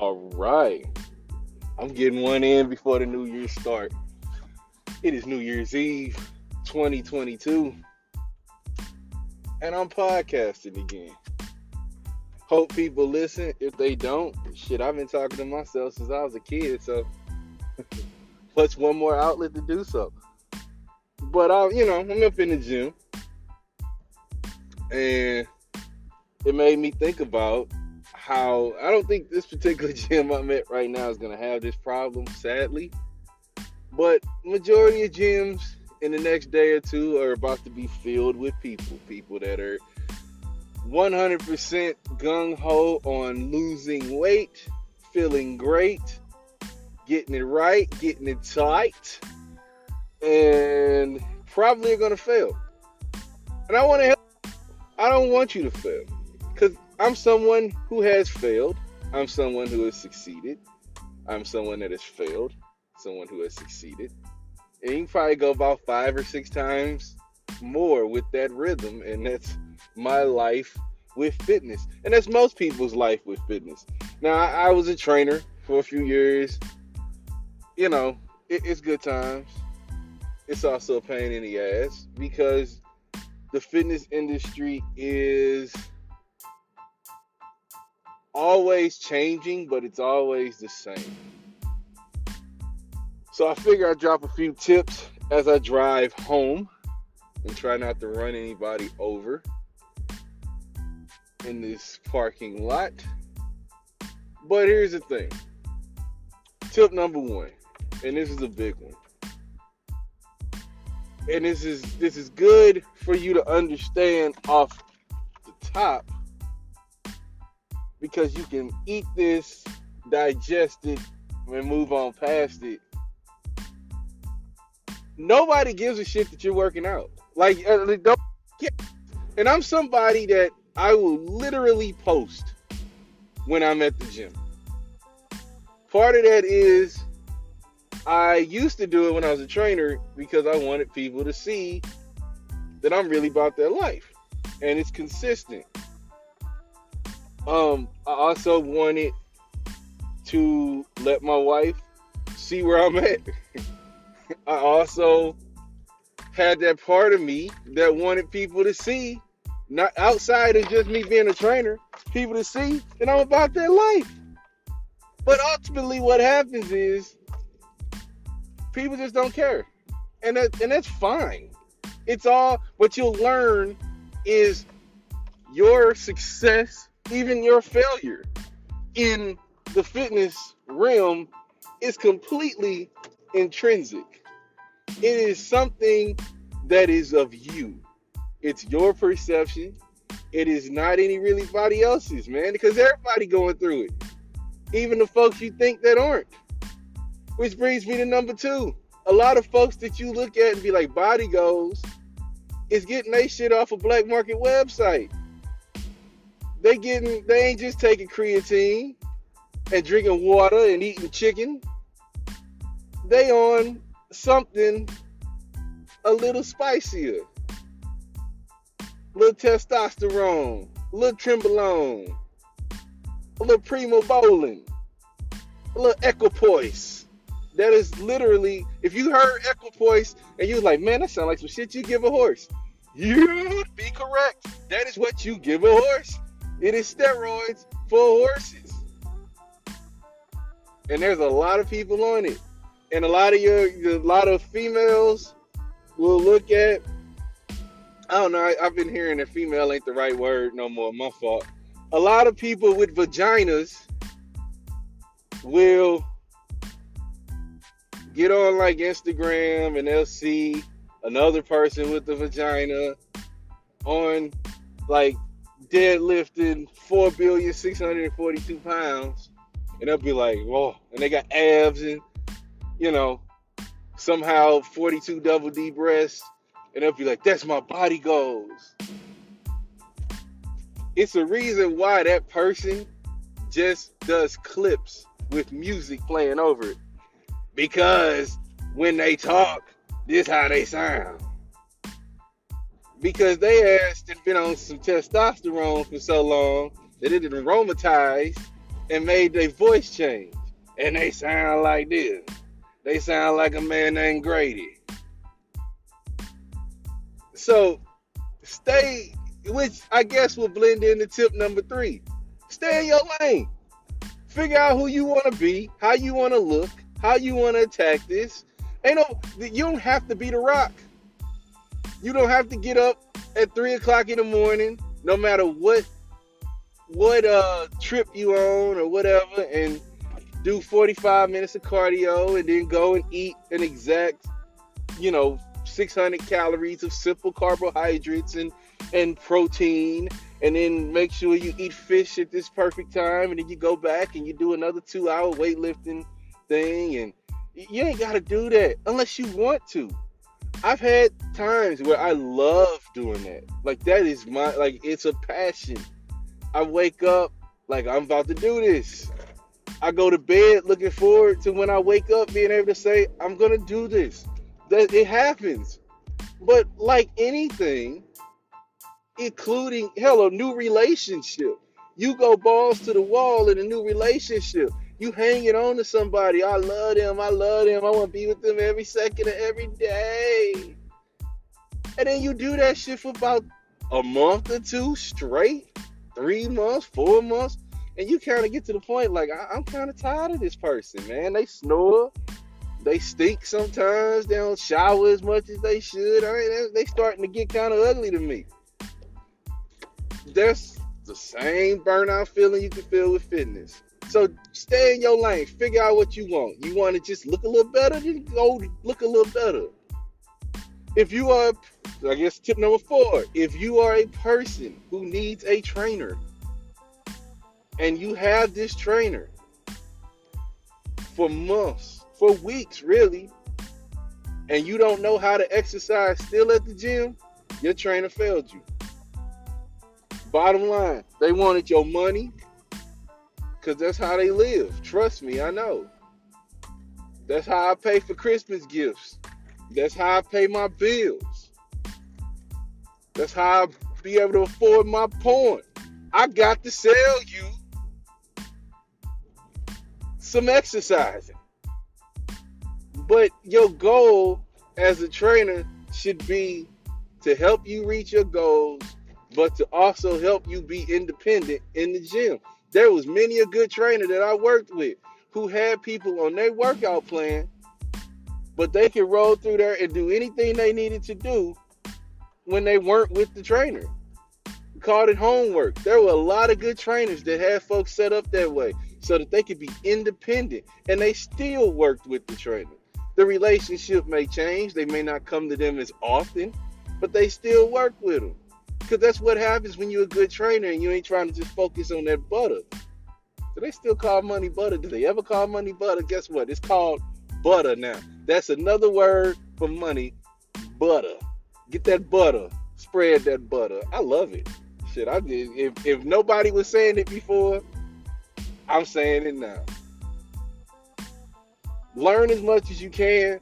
All right. I'm getting one in before the New year start. It is New Year's Eve 2022. And I'm podcasting again. Hope people listen. If they don't, shit, I've been talking to myself since I was a kid, so what's one more outlet to do so? But I, you know, I'm up in the gym, and it made me think about how I don't think this particular gym I'm at right now is gonna have this problem, sadly. But majority of gyms in the next day or two are about to be filled with people, people that are 100% gung ho on losing weight, feeling great, getting it right, getting it tight, and probably are gonna fail. And I want to help. I don't want you to fail I'm someone who has failed. I'm someone who has succeeded. I'm someone that has failed. Someone who has succeeded. And you can probably go about five or six times more with that rhythm. And that's my life with fitness. And that's most people's life with fitness. Now, I, I was a trainer for a few years. You know, it, it's good times. It's also a pain in the ass because the fitness industry is always changing, but it's always the same. So I figure I'd drop a few tips as I drive home and try not to run anybody over in this parking lot. But here's the thing. Tip number one, and this is a big one. And this is this is good for you to understand off the top because you can eat this, digest it, and move on past it. Nobody gives a shit that you're working out. Like, uh, don't. And I'm somebody that I will literally post when I'm at the gym. Part of that is I used to do it when I was a trainer because I wanted people to see that I'm really about their life and it's consistent. Um, I also wanted to let my wife see where I'm at. I also had that part of me that wanted people to see, not outside of just me being a trainer, people to see that I'm about their life. But ultimately, what happens is people just don't care, and that and that's fine. It's all what you'll learn is your success, even your failure in the fitness realm is completely intrinsic. It is something that is of you. It's your perception. It is not any really body else's, man, because everybody going through it. Even the folks you think that aren't. Which brings me to number two. A lot of folks that you look at and be like body goals is getting their shit off a black market website. They getting they ain't just taking creatine and drinking water and eating chicken. They on something a little spicier. A little testosterone, a little trenbolone, a little primobolan, a little equipoise. That is literally, if you heard equipoise and you're like, man, that sounds like some shit you give a horse. You'd be correct. That is what you give a horse. It is steroids for horses. And there's a lot of people on it. And a lot of your a lot of females will look at I don't know, I, I've been hearing that female ain't the right word no more, my fault. A lot of people with vaginas will get on like Instagram and they'll see another person with the vagina on like deadlifting 4 billion 642 pounds. And they'll be like whoa. And they got abs and you know somehow 42 double d breasts. And they'll be like that's my body goals. It's a reason why that person just does clips with music playing over it. Because when they talk this is how they sound because they asked and been on some testosterone for so long that it aromatized and made their voice change. And they sound like this. They sound like a man named Grady. So stay, which I guess will blend into tip number three. Stay in your lane. Figure out who you want to be, how you want to look, how you want to attack this. Ain't no, you don't have to be the rock. You don't have to get up at three o'clock in the morning, no matter what what uh trip you on or whatever, and do 45 minutes of cardio and then go and eat an exact, you know, 600 calories of simple carbohydrates and and protein and then make sure you eat fish at this perfect time and then you go back and you do another two hour weightlifting thing and you ain't got to do that unless you want to i've had times where i love doing that. Like that is my like it's a passion. I wake up like i'm about to do this. I go to bed looking forward to when i wake up being able to say i'm gonna do this. That it happens. But like anything including hell a new relationship. You go balls to the wall in a new relationship. You hanging on to somebody. I love them. I love them. I want to be with them every second of every day. And then you do that shit for about a month or two straight, three months, four months, and you kind of get to the point like I- am kind of tired of this person, man. They snore, they stink sometimes. They don't shower as much as they should. I mean, they starting to get kind of ugly to me that's the same burnout feeling you can feel with fitness. So stay in your lane. Figure out what you want. You want to just look a little better, then go look a little better. If you are, I guess tip number four, if you are a person who needs a trainer and you have this trainer for months, for weeks really, and you don't know how to exercise still at the gym, your trainer failed you. Bottom line, they wanted your money because that's how they live. Trust me, I know. That's how I pay for Christmas gifts. That's how I pay my bills. That's how I be able to afford my porn. I got to sell you some exercising. But your goal as a trainer should be to help you reach your goals but to also help you be independent in the gym. There was many a good trainer that I worked with who had people on their workout plan, but they could roll through there and do anything they needed to do when they weren't with the trainer. Called it homework. There were a lot of good trainers that had folks set up that way so that they could be independent and they still worked with the trainer. The relationship may change, they may not come to them as often, but they still work with them. Because that's what happens when you're a good trainer and you ain't trying to just focus on that butter. Do they still call money butter? Do they ever call money butter? Guess what? It's called butter now. That's another word for money, butter. Get that butter. Spread that butter. I love it. Shit, I did. If if nobody was saying it before, I'm saying it now. Learn as much as you can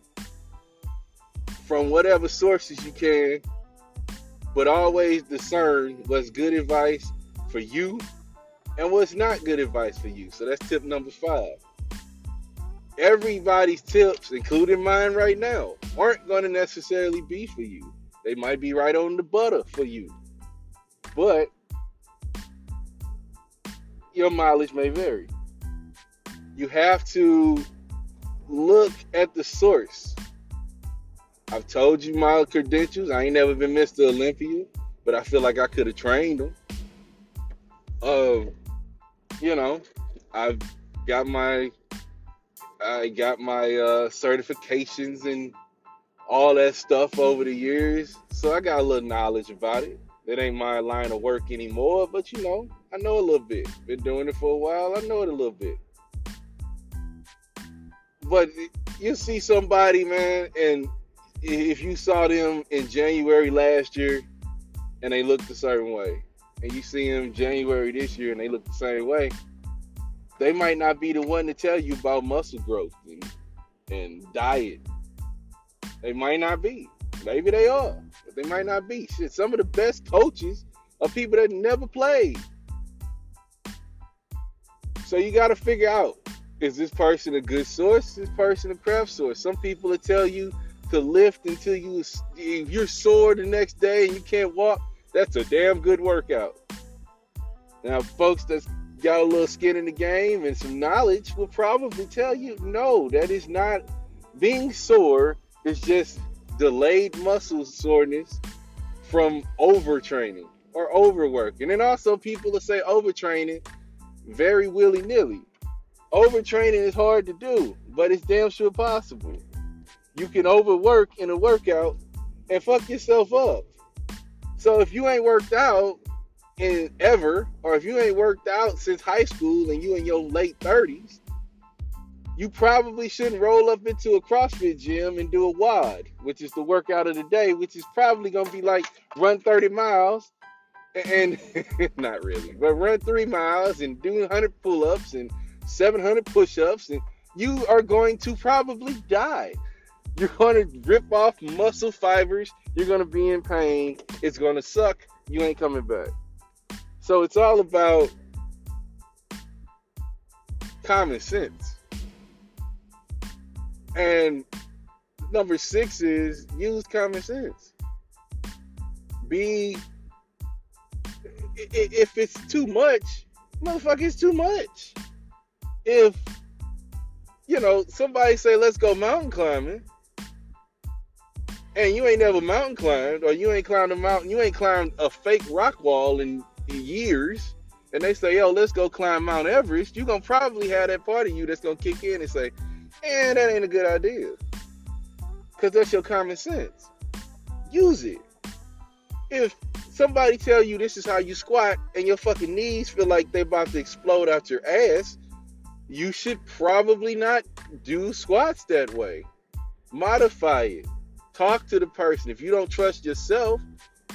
from whatever sources you can but always discern what's good advice for you and what's not good advice for you. So that's tip number five. Everybody's tips, including mine right now, aren't going to necessarily be for you. They might be right on the butter for you. But your mileage may vary. You have to look at the source. I've told you my credentials. I ain't never been Mr. Olympia, but I feel like I could have trained them. Um, you know, I've got my I got my uh, certifications and all that stuff over the years, so I got a little knowledge about it. It ain't my line of work anymore, but you know, I know a little bit. Been doing it for a while. I know it a little bit. But you see somebody, man, and if you saw them in January last year and they looked a certain way, and you see them January this year and they look the same way, they might not be the one to tell you about muscle growth and, and diet. They might not be. Maybe they are, but they might not be. Shit, some of the best coaches are people that never played. So you got to figure out is this person a good source? Is this person a craft source? Some people will tell you to lift until you you're sore the next day and you can't walk. That's a damn good workout. Now, folks that's got a little skin in the game and some knowledge will probably tell you no, that is not being sore. It's just delayed muscle soreness from overtraining or overwork. And then also people will say overtraining very willy nilly. Overtraining is hard to do, but it's damn sure possible. You can overwork in a workout and fuck yourself up. So if you ain't worked out in ever, or if you ain't worked out since high school and you in your late 30s, you probably shouldn't roll up into a CrossFit gym and do a WOD, which is the workout of the day, which is probably gonna be like run 30 miles and not really, but run three miles and do 100 pull-ups and 700 push-ups, and you are going to probably die. You're to rip off muscle fibers. You're to be in pain. It's to suck. You ain't coming back. So it's all about common sense. And number six is use common sense. Be if it's too much, motherfucker, it's too much. If you know somebody say let's go mountain climbing, and you ain't never mountain climbed, or you ain't climbed a mountain, you ain't climbed a fake rock wall in, years, and they say, yo, let's go climb Mount Everest, you're gonna probably have that part of you that's gonna kick in and say, eh, that ain't a good idea. Cause that's your common sense. Use it. If somebody tell you this is how you squat and your fucking knees feel like they're about to explode out your ass, you should probably not do squats that way. Modify it. Talk to the person. If you don't trust yourself,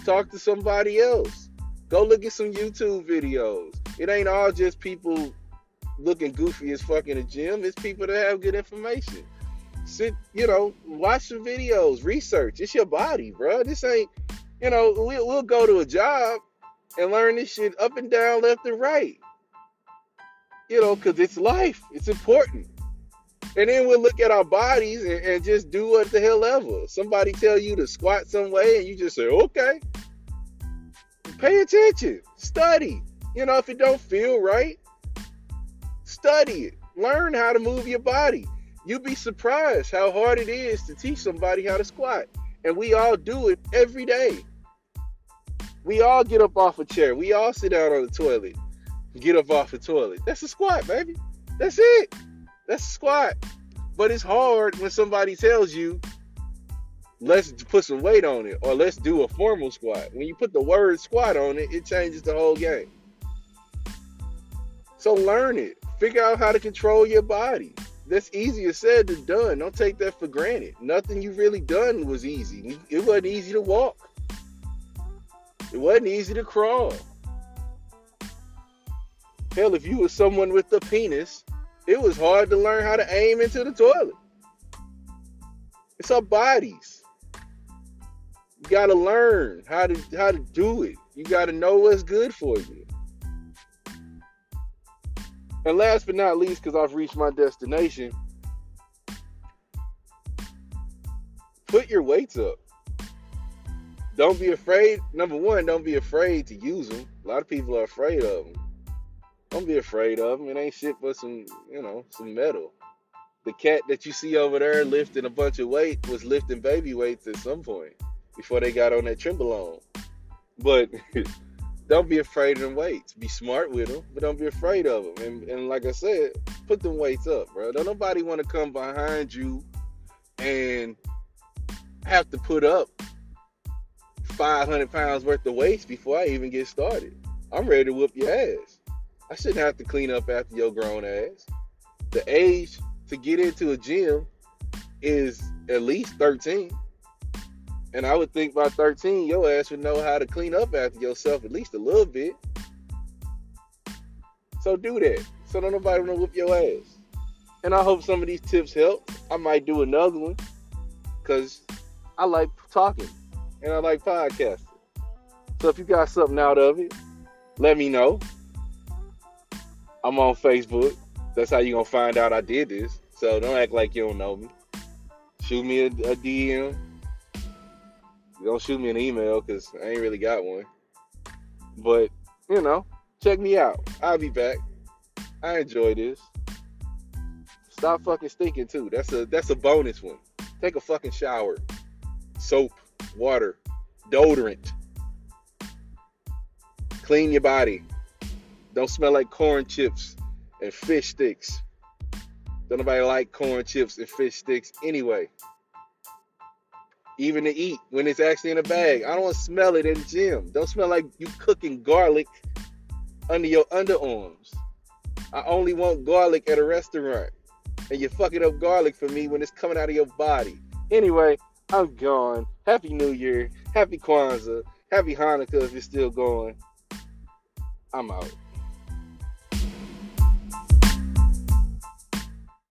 talk to somebody else. Go look at some YouTube videos. It ain't all just people looking goofy as fuck in the gym. It's people that have good information. Sit, you know, watch some videos, research. It's your body, bro. This ain't you know, we'll, we'll go to a job and learn this shit up and down, left and right. You know, because it's life, it's important. And then we'll look at our bodies and, and, just do what the hell ever. Somebody tell you to squat some way and you just say, okay. Pay attention, study. You know, if it don't feel right, study it. Learn how to move your body. You'd be surprised how hard it is to teach somebody how to squat. And we all do it every day. We all get up off a chair. We all sit down on the toilet. Get up off the toilet. That's a squat, baby. That's it. That's a squat. But it's hard when somebody tells you, let's put some weight on it or let's do a formal squat. When you put the word squat on it, it changes the whole game. So learn it. Figure out how to control your body. That's easier said than done. Don't take that for granted. Nothing you've really done was easy. It wasn't easy to walk. It wasn't easy to crawl. Hell, if you were someone with a penis, it was hard to learn how to aim into the toilet. It's our bodies. You gotta learn how to how to do it. You gotta know what's good for you. And last but not least, because I've reached my destination, put your weights up don't be afraid. Number one, don't be afraid to use them. A lot of people are afraid of them. Don't be afraid of them. It ain't shit but some, you know, some metal. The cat that you see over there lifting a bunch of weight was lifting baby weights at some point before they got on that Trenbolone. But don't be afraid of them weights. Be smart with them, but don't be afraid of them. And, and like I said, put them weights up, bro. Don't nobody want to come behind you and have to put up 500 pounds worth of weights before I even get started. I'm ready to whoop your ass. I shouldn't have to clean up after your grown ass. The age to get into a gym is at least 13. And I would think by 13, your ass would know how to clean up after yourself at least a little bit. So do that. So don't nobody want to whoop your ass. And I hope some of these tips help. I might do another one because I like talking and I like podcasting. So if you got something out of it, let me know. I'm on Facebook. That's how you gonna find out I did this. So don't act like you don't know me. Shoot me a, a DM. Don't shoot me an email because I ain't really got one. But you know, check me out. I'll be back. I enjoy this. Stop fucking stinking too. That's a that's a bonus one. Take a fucking shower. Soap, water, deodorant. Clean your body. Don't smell like corn chips and fish sticks. Don't nobody like corn chips and fish sticks anyway. Even to eat when it's actually in a bag. I don't smell it in the gym. Don't smell like you cooking garlic under your underarms. I only want garlic at a restaurant. And you're fucking up garlic for me when it's coming out of your body. Anyway, I'm gone. Happy New Year. Happy Kwanzaa. Happy Hanukkah if you're still going. I'm out.